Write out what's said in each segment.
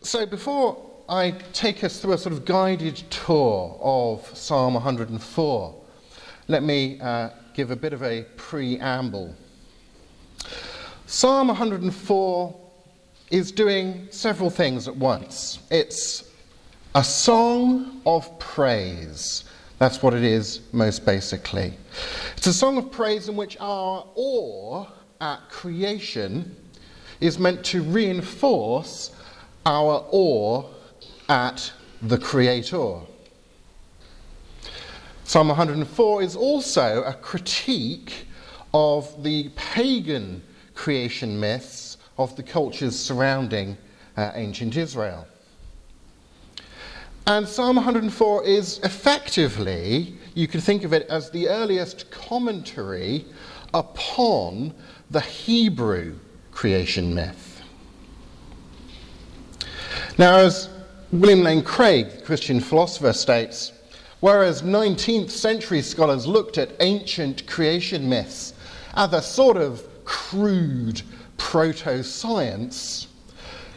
So before I take us through a sort of guided tour of Psalm 104, let me uh, give a bit of a preamble. Psalm 104 is doing several things at once. It's a song of praise. That's what it is, most basically. It's a song of praise in which our awe at creation is meant to reinforce our awe at the Creator. Psalm 104 is also a critique of the pagan creation myths of the cultures surrounding uh, ancient Israel. And Psalm 104 is effectively, you can think of it as the earliest commentary upon the Hebrew creation myth. Now, as William Lane Craig, Christian philosopher, states, whereas 19th century scholars looked at ancient creation myths as a sort of crude proto science,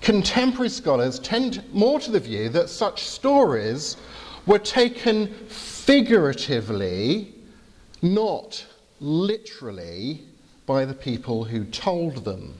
contemporary scholars tend more to the view that such stories were taken figuratively, not literally, by the people who told them.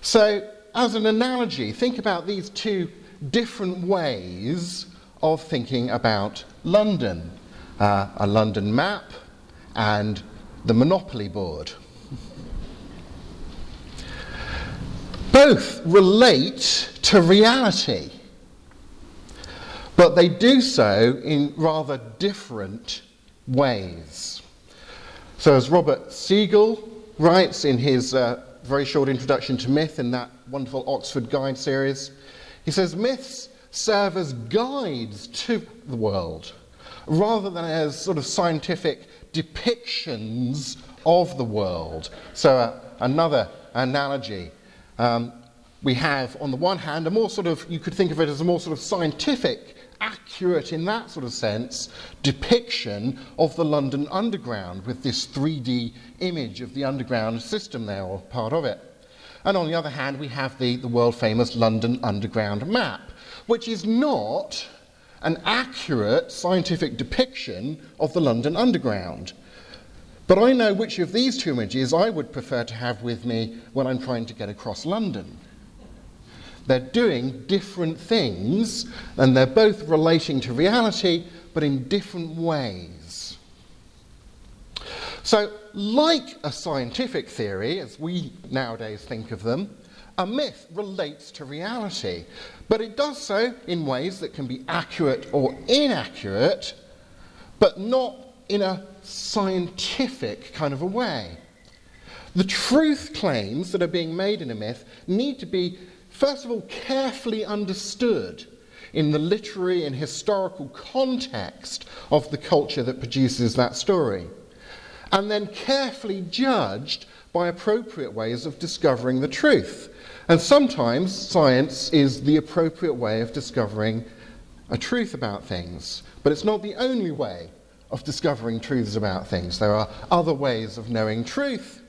So, as an analogy, think about these two different ways of thinking about London uh, a London map and the Monopoly board. both relate to reality, but they do so in rather different ways. So, as Robert Segal writes in his uh, very short introduction to myth in that wonderful Oxford Guide series, he says myths serve as guides to the world rather than as sort of scientific depictions of the world. So, uh, another analogy um, we have, on the one hand, a more sort of, you could think of it as a more sort of scientific, accurate in that sort of sense, depiction of the London Underground with this 3D image of the underground system there, or part of it. And on the other hand, we have the, the world famous London Underground map, which is not an accurate scientific depiction of the London Underground. But I know which of these two images I would prefer to have with me when I'm trying to get across London. They're doing different things, and they're both relating to reality, but in different ways. So, like a scientific theory, as we nowadays think of them, a myth relates to reality, but it does so in ways that can be accurate or inaccurate, but not in a scientific kind of a way. The truth claims that are being made in a myth need to be, first of all, carefully understood in the literary and historical context of the culture that produces that story, and then carefully judged by appropriate ways of discovering the truth. And sometimes science is the appropriate way of discovering a truth about things, but it's not the only way of discovering truths about things. There are other ways of knowing truth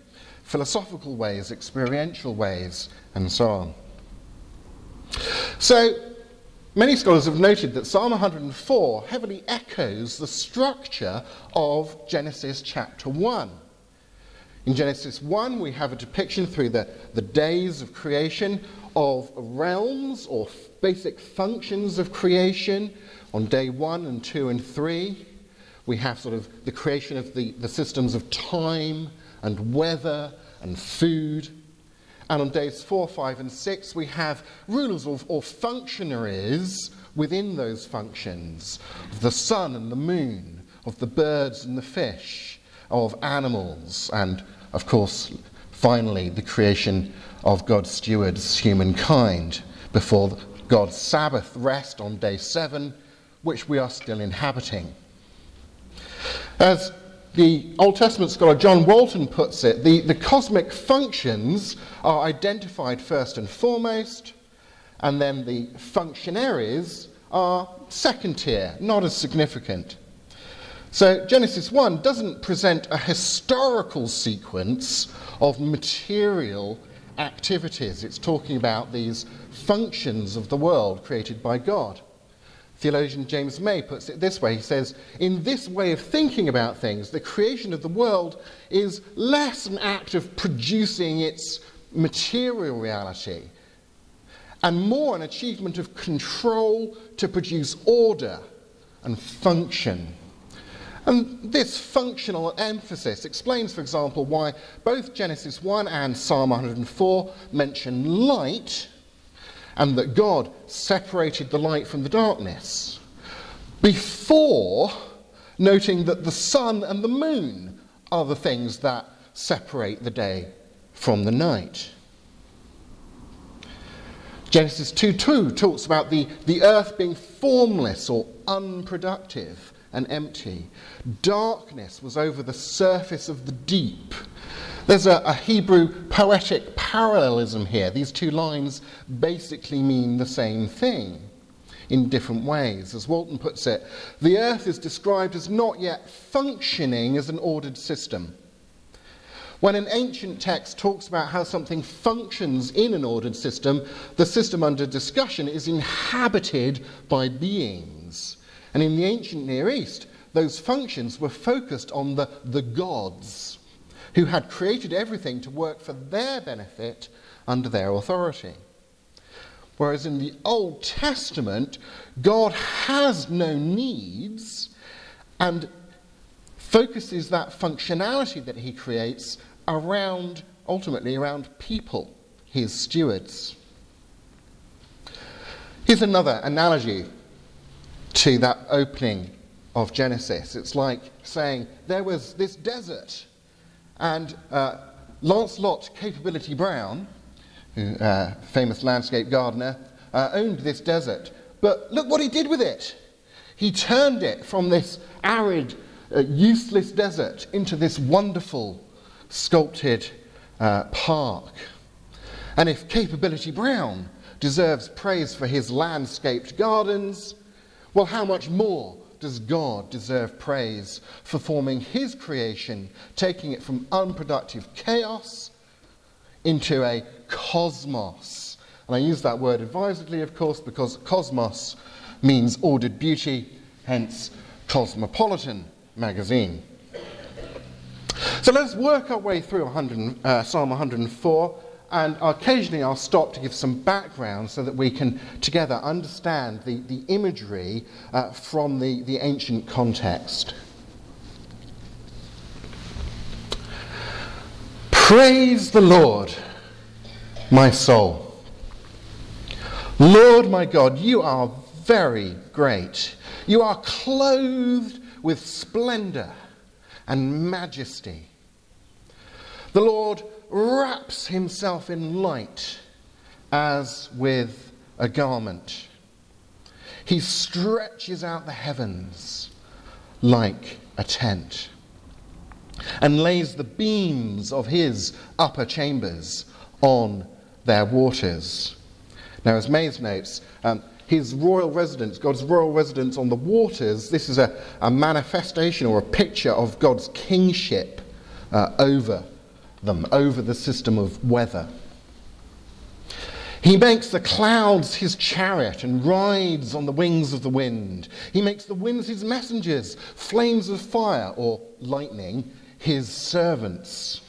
philosophical ways, experiential ways, and so on. So, many scholars have noted that Psalm 104 heavily echoes the structure of Genesis chapter 1. In Genesis 1, we have a depiction through the, the days of creation of realms or basic functions of creation on day 1 and 2 and 3 we have sort of the creation of the, the systems of time and weather and food. And on days four, five, and six, we have rulers or, or functionaries within those functions of the sun and the moon, of the birds and the fish, of animals, and of course, finally, the creation of God's stewards, humankind, before God's Sabbath rest on day seven, which we are still inhabiting. As the Old Testament scholar John Walton puts it, the, the cosmic functions are identified first and foremost, and then the functionaries are second tier, not as significant. So Genesis 1 doesn't present a historical sequence of material activities. It's talking about these functions of the world created by God. Theologian James Mays puts it this way he says, In this way of thinking about things, the creation of the world is less an act of producing its material reality and more an achievement of control to produce order and function. And this functional emphasis explains, for example, why both Genesis 1 and Psalm 104 mention light and that God separated the light from the darkness before noting that the sun and the moon are the things that separate the day from the night. Genesis 2 2 talks about the, the earth being formless or unproductive and empty. Darkness was over the surface of the deep. There's a, a, Hebrew poetic parallelism here. These two lines basically mean the same thing in different ways. As Walton puts it, the earth is described as not yet functioning as an ordered system. When an ancient text talks about how something functions in an ordered system, the system under discussion is inhabited by beings. And in the ancient Near East, those functions were focused on the, the gods who had created everything to work for their benefit under their authority. Whereas in the Old Testament, God has no needs and focuses that functionality that he creates around, ultimately, around people, his stewards. Here's another analogy to that opening of Genesis. It's like saying there was this desert, and uh, Lancelot Capability Brown, who, uh, famous landscape gardener, uh, owned this desert. But look what he did with it. He turned it from this arid, uh, useless desert into this wonderful sculpted uh, park. And if Capability Brown deserves praise for his landscaped gardens, well, how much more does God deserve praise for forming his creation, taking it from unproductive chaos into a cosmos? And I use that word advisedly, of course, because cosmos means ordered beauty, hence Cosmopolitan magazine. So let's work our way through 100, uh, Psalm 104, and occasionally I'll stop to give some background so that we can together understand the, the imagery uh, from the, the ancient context. Praise the Lord, my soul. Lord my God, you are very great. You are clothed with splendor and majesty. The Lord wraps himself in light as with a garment. He stretches out the heavens like a tent and lays the beams of his upper chambers on their waters. Now, as Mays notes, um, his royal residence, God's royal residence on the waters, this is a, a manifestation or a picture of God's kingship uh, over them, over the system of weather. He makes the clouds his chariot and rides on the wings of the wind. He makes the winds his messengers, flames of fire or lightning his servants.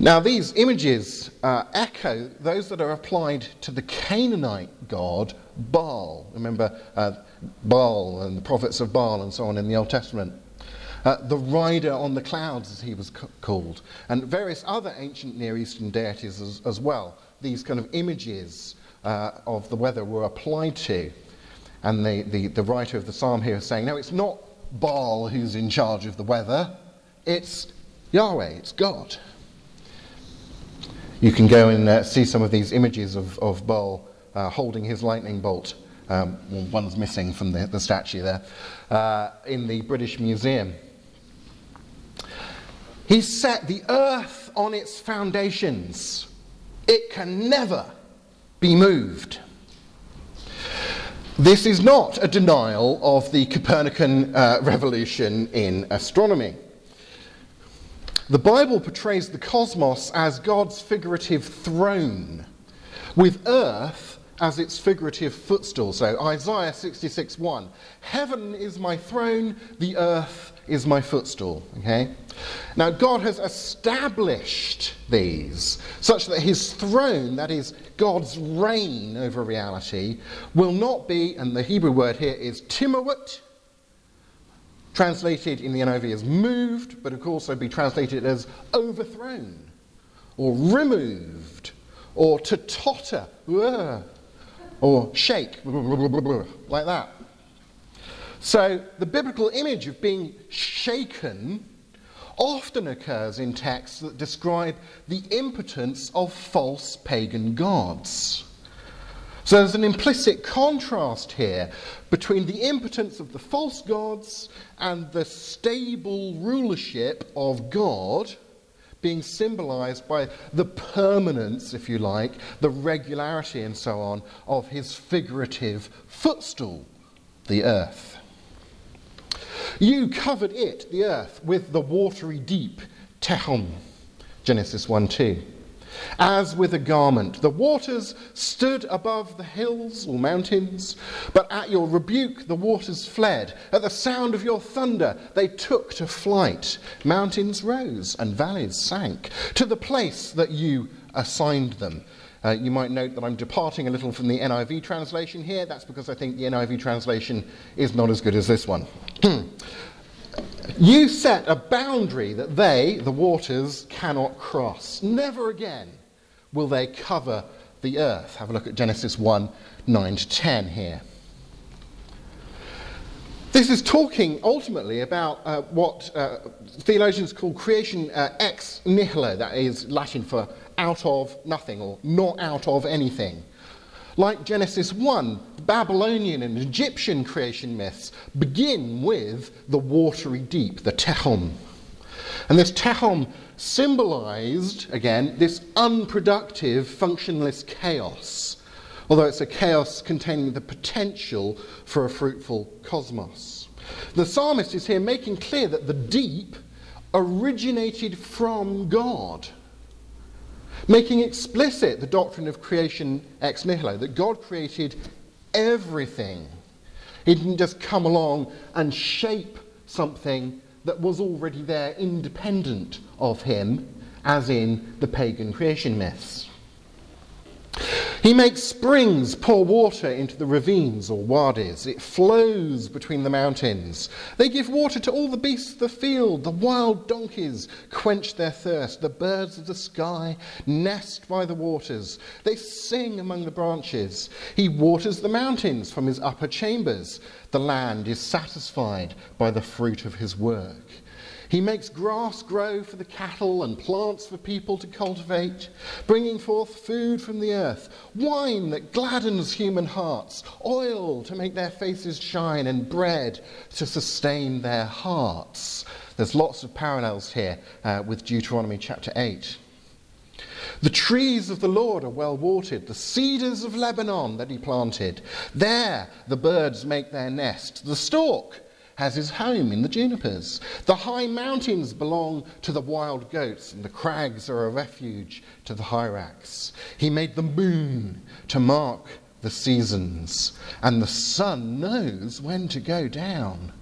Now, these images uh, echo those that are applied to the Canaanite god Baal. Remember uh, Baal and the prophets of Baal and so on in the Old Testament. Uh, the rider on the clouds, as he was c- called, and various other ancient Near Eastern deities as, as well. These kind of images uh, of the weather were applied to. And the, the, the writer of the psalm here is saying, no, it's not Baal who's in charge of the weather, it's Yahweh, it's God. You can go and uh, see some of these images of, of Baal uh, holding his lightning bolt. Um, well, one's missing from the, the statue there, uh, in the British Museum. He set the earth on its foundations. It can never be moved. This is not a denial of the Copernican uh, revolution in astronomy. The Bible portrays the cosmos as God's figurative throne, with earth as its figurative footstool. So Isaiah 66 1 Heaven is my throne, the earth is my footstool. Okay? Now, God has established these such that his throne, that is, God's reign over reality, will not be, and the Hebrew word here is timawat, translated in the NIV as moved, but it could also be translated as overthrown, or removed, or to totter, uh, or shake, like that. So the biblical image of being shaken often occurs in texts that describe the impotence of false pagan gods. So there's an implicit contrast here between the impotence of the false gods and the stable rulership of God being symbolized by the permanence, if you like, the regularity and so on of his figurative footstool, the earth. You covered it, the earth, with the watery deep, Tehom, Genesis 1 2. As with a garment, the waters stood above the hills or mountains, but at your rebuke the waters fled. At the sound of your thunder they took to flight. Mountains rose and valleys sank to the place that you assigned them. Uh, you might note that I'm departing a little from the NIV translation here. That's because I think the NIV translation is not as good as this one. you set a boundary that they, the waters, cannot cross. Never again will they cover the earth. Have a look at Genesis 1 9 to 10 here. This is talking ultimately about uh, what uh, theologians call creation uh, ex nihilo, that is Latin for out of nothing or not out of anything. Like Genesis 1, Babylonian and Egyptian creation myths begin with the watery deep, the Tehom. And this Tehom symbolized, again, this unproductive, functionless chaos, although it's a chaos containing the potential for a fruitful cosmos. The psalmist is here making clear that the deep originated from God making explicit the doctrine of creation ex nihilo, that God created everything. He didn't just come along and shape something that was already there independent of him, as in the pagan creation myths. He makes springs pour water into the ravines or wadis. It flows between the mountains. They give water to all the beasts of the field. The wild donkeys quench their thirst. The birds of the sky nest by the waters. They sing among the branches. He waters the mountains from his upper chambers. The land is satisfied by the fruit of his work. He makes grass grow for the cattle and plants for people to cultivate, bringing forth food from the earth, wine that gladdens human hearts, oil to make their faces shine, and bread to sustain their hearts. There's lots of parallels here uh, with Deuteronomy chapter 8. The trees of the Lord are well watered, the cedars of Lebanon that he planted. There the birds make their nest. The stork has his home in the junipers. The high mountains belong to the wild goats, and the crags are a refuge to the hyrax. He made the moon to mark the seasons, and the sun knows when to go down.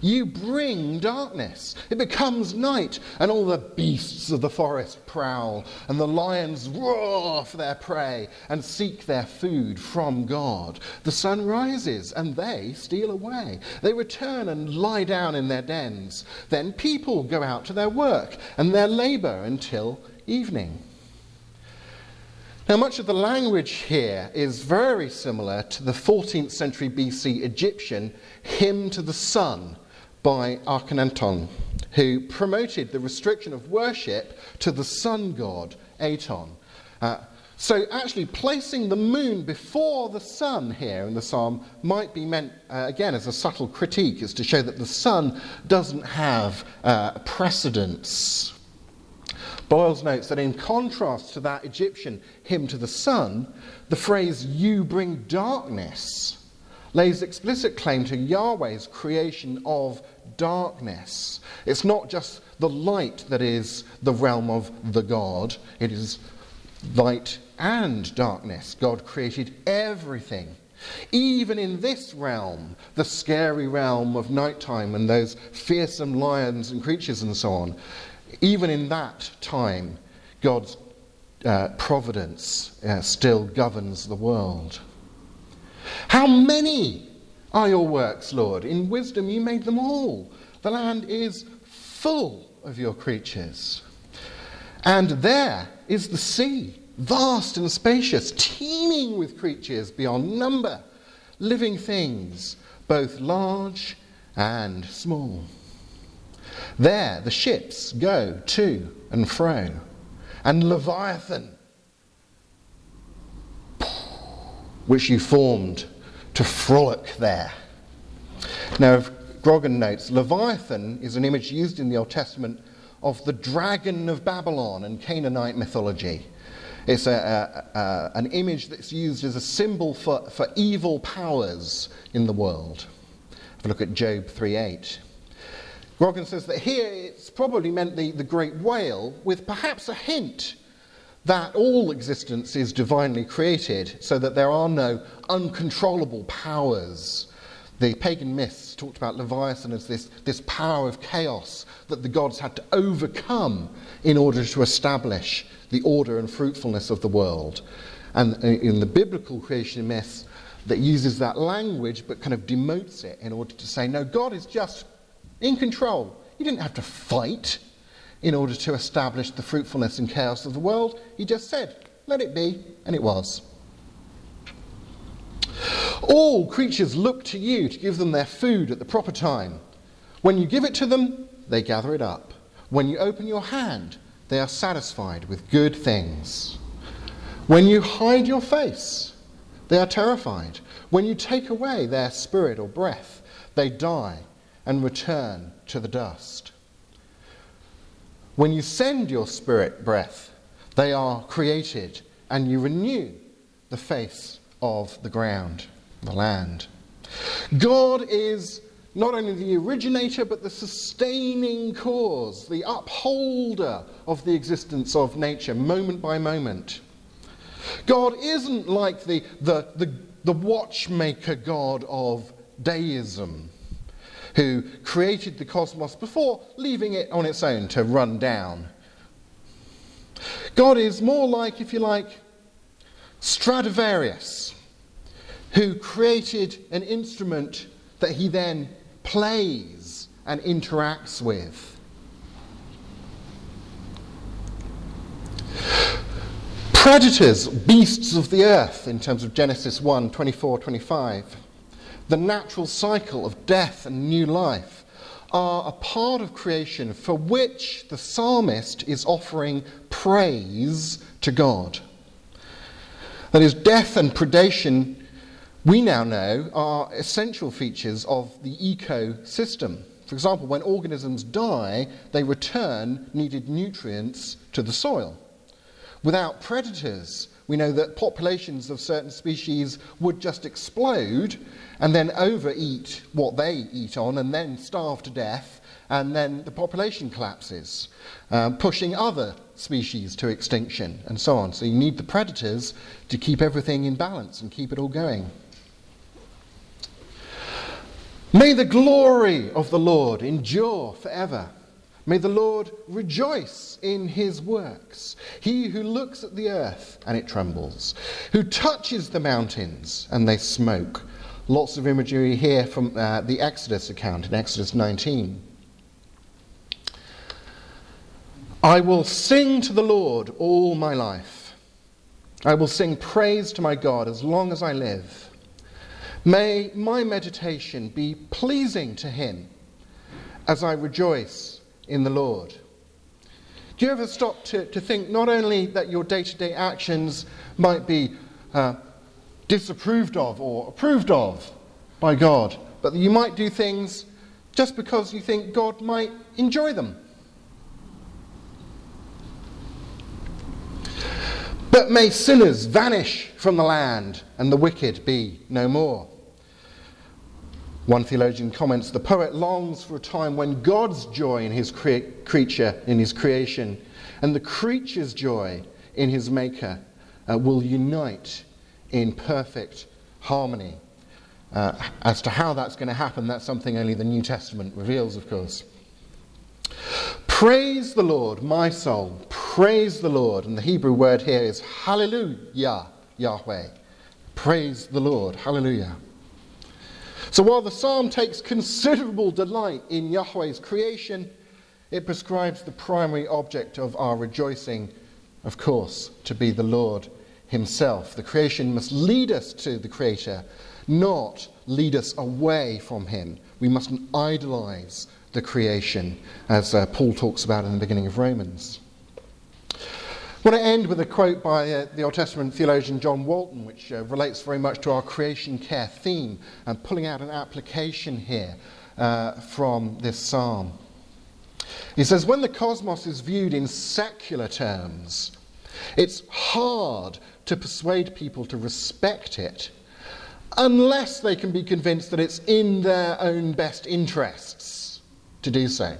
You bring darkness. It becomes night, and all the beasts of the forest prowl, and the lions roar for their prey and seek their food from God. The sun rises, and they steal away. They return and lie down in their dens. Then people go out to their work and their labor until evening. Now, much of the language here is very similar to the 14th century BC Egyptian hymn to the sun by Akhenaten, who promoted the restriction of worship to the sun god, Aton. Uh, so, actually, placing the moon before the sun here in the psalm might be meant, uh, again, as a subtle critique, is to show that the sun doesn't have uh, precedence. Boyles notes that in contrast to that Egyptian hymn to the sun, the phrase, you bring darkness, lays explicit claim to Yahweh's creation of darkness. It's not just the light that is the realm of the God, it is light and darkness. God created everything. Even in this realm, the scary realm of nighttime and those fearsome lions and creatures and so on, even in that time, God's uh, providence uh, still governs the world. How many are your works, Lord? In wisdom you made them all. The land is full of your creatures. And there is the sea, vast and spacious, teeming with creatures beyond number, living things, both large and small. There the ships go to and fro, and Leviathan, which you formed to frolic there. Now, Grogan notes Leviathan is an image used in the Old Testament of the dragon of Babylon and Canaanite mythology. It's a, a, a, an image that's used as a symbol for, for evil powers in the world. Have a look at Job 3:8. Grogan says that here it's probably meant the, the great whale, with perhaps a hint that all existence is divinely created, so that there are no uncontrollable powers. The pagan myths talked about Leviathan as this, this power of chaos that the gods had to overcome in order to establish the order and fruitfulness of the world. And in the biblical creation myth, that uses that language but kind of demotes it in order to say, no, God is just in control. He didn't have to fight in order to establish the fruitfulness and chaos of the world. He just said, let it be, and it was. All creatures look to you to give them their food at the proper time. When you give it to them, they gather it up. When you open your hand, they are satisfied with good things. When you hide your face, they are terrified. When you take away their spirit or breath, they die and return to the dust. When you send your spirit breath, they are created and you renew the face of the ground, the land. God is not only the originator, but the sustaining cause, the upholder of the existence of nature, moment by moment. God isn't like the, the, the, the watchmaker God of deism who created the cosmos before leaving it on its own to run down. God is more like, if you like, Stradivarius, who created an instrument that he then plays and interacts with. Predators, beasts of the earth, in terms of Genesis 1 24 25 the natural cycle of death and new life, are a part of creation for which the psalmist is offering praise to God. That is, death and predation, we now know, are essential features of the ecosystem. For example, when organisms die, they return needed nutrients to the soil. Without predators, we know that populations of certain species would just explode and then overeat what they eat on and then starve to death, and then the population collapses, um, pushing other species to extinction and so on. So you need the predators to keep everything in balance and keep it all going. May the glory of the Lord endure forever. May the Lord rejoice in his works. He who looks at the earth and it trembles, who touches the mountains and they smoke Lots of imagery here from uh, the Exodus account in Exodus 19. I will sing to the Lord all my life. I will sing praise to my God as long as I live. May my meditation be pleasing to him as I rejoice in the Lord. Do you ever stop to, to think not only that your day to day actions might be uh, disapproved of or approved of by God, but that you might do things just because you think God might enjoy them. But may sinners vanish from the land and the wicked be no more. One theologian comments the poet longs for a time when God's joy in his crea- creature, in his creation, and the creature's joy in his maker uh, will unite in perfect harmony. Uh, as to how that's going to happen, that's something only the New Testament reveals, of course. Praise the Lord, my soul. Praise the Lord. And the Hebrew word here is hallelujah, Yahweh. Praise the Lord. Hallelujah. So while the psalm takes considerable delight in Yahweh's creation, it prescribes the primary object of our rejoicing, of course, to be the Lord Himself. The creation must lead us to the Creator, not lead us away from Him. We mustn't idolize the creation, as uh, Paul talks about in the beginning of Romans. I want to end with a quote by uh, the Old Testament theologian John Walton, which uh, relates very much to our creation care theme, and pulling out an application here uh, from this psalm. He says, When the cosmos is viewed in secular terms, it's hard to persuade people to respect it unless they can be convinced that it's in their own best interests to do so.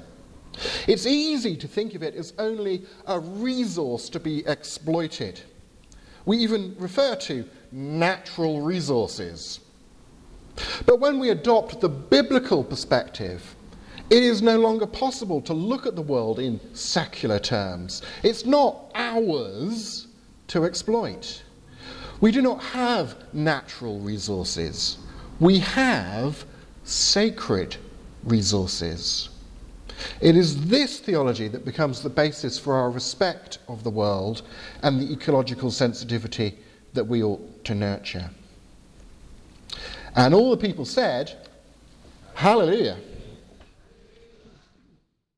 It's easy to think of it as only a resource to be exploited. We even refer to natural resources. But when we adopt the biblical perspective, it is no longer possible to look at the world in secular terms. It's not ours to exploit. We do not have natural resources, we have sacred resources. It is this theology that becomes the basis for our respect of the world and the ecological sensitivity that we ought to nurture. And all the people said, Hallelujah.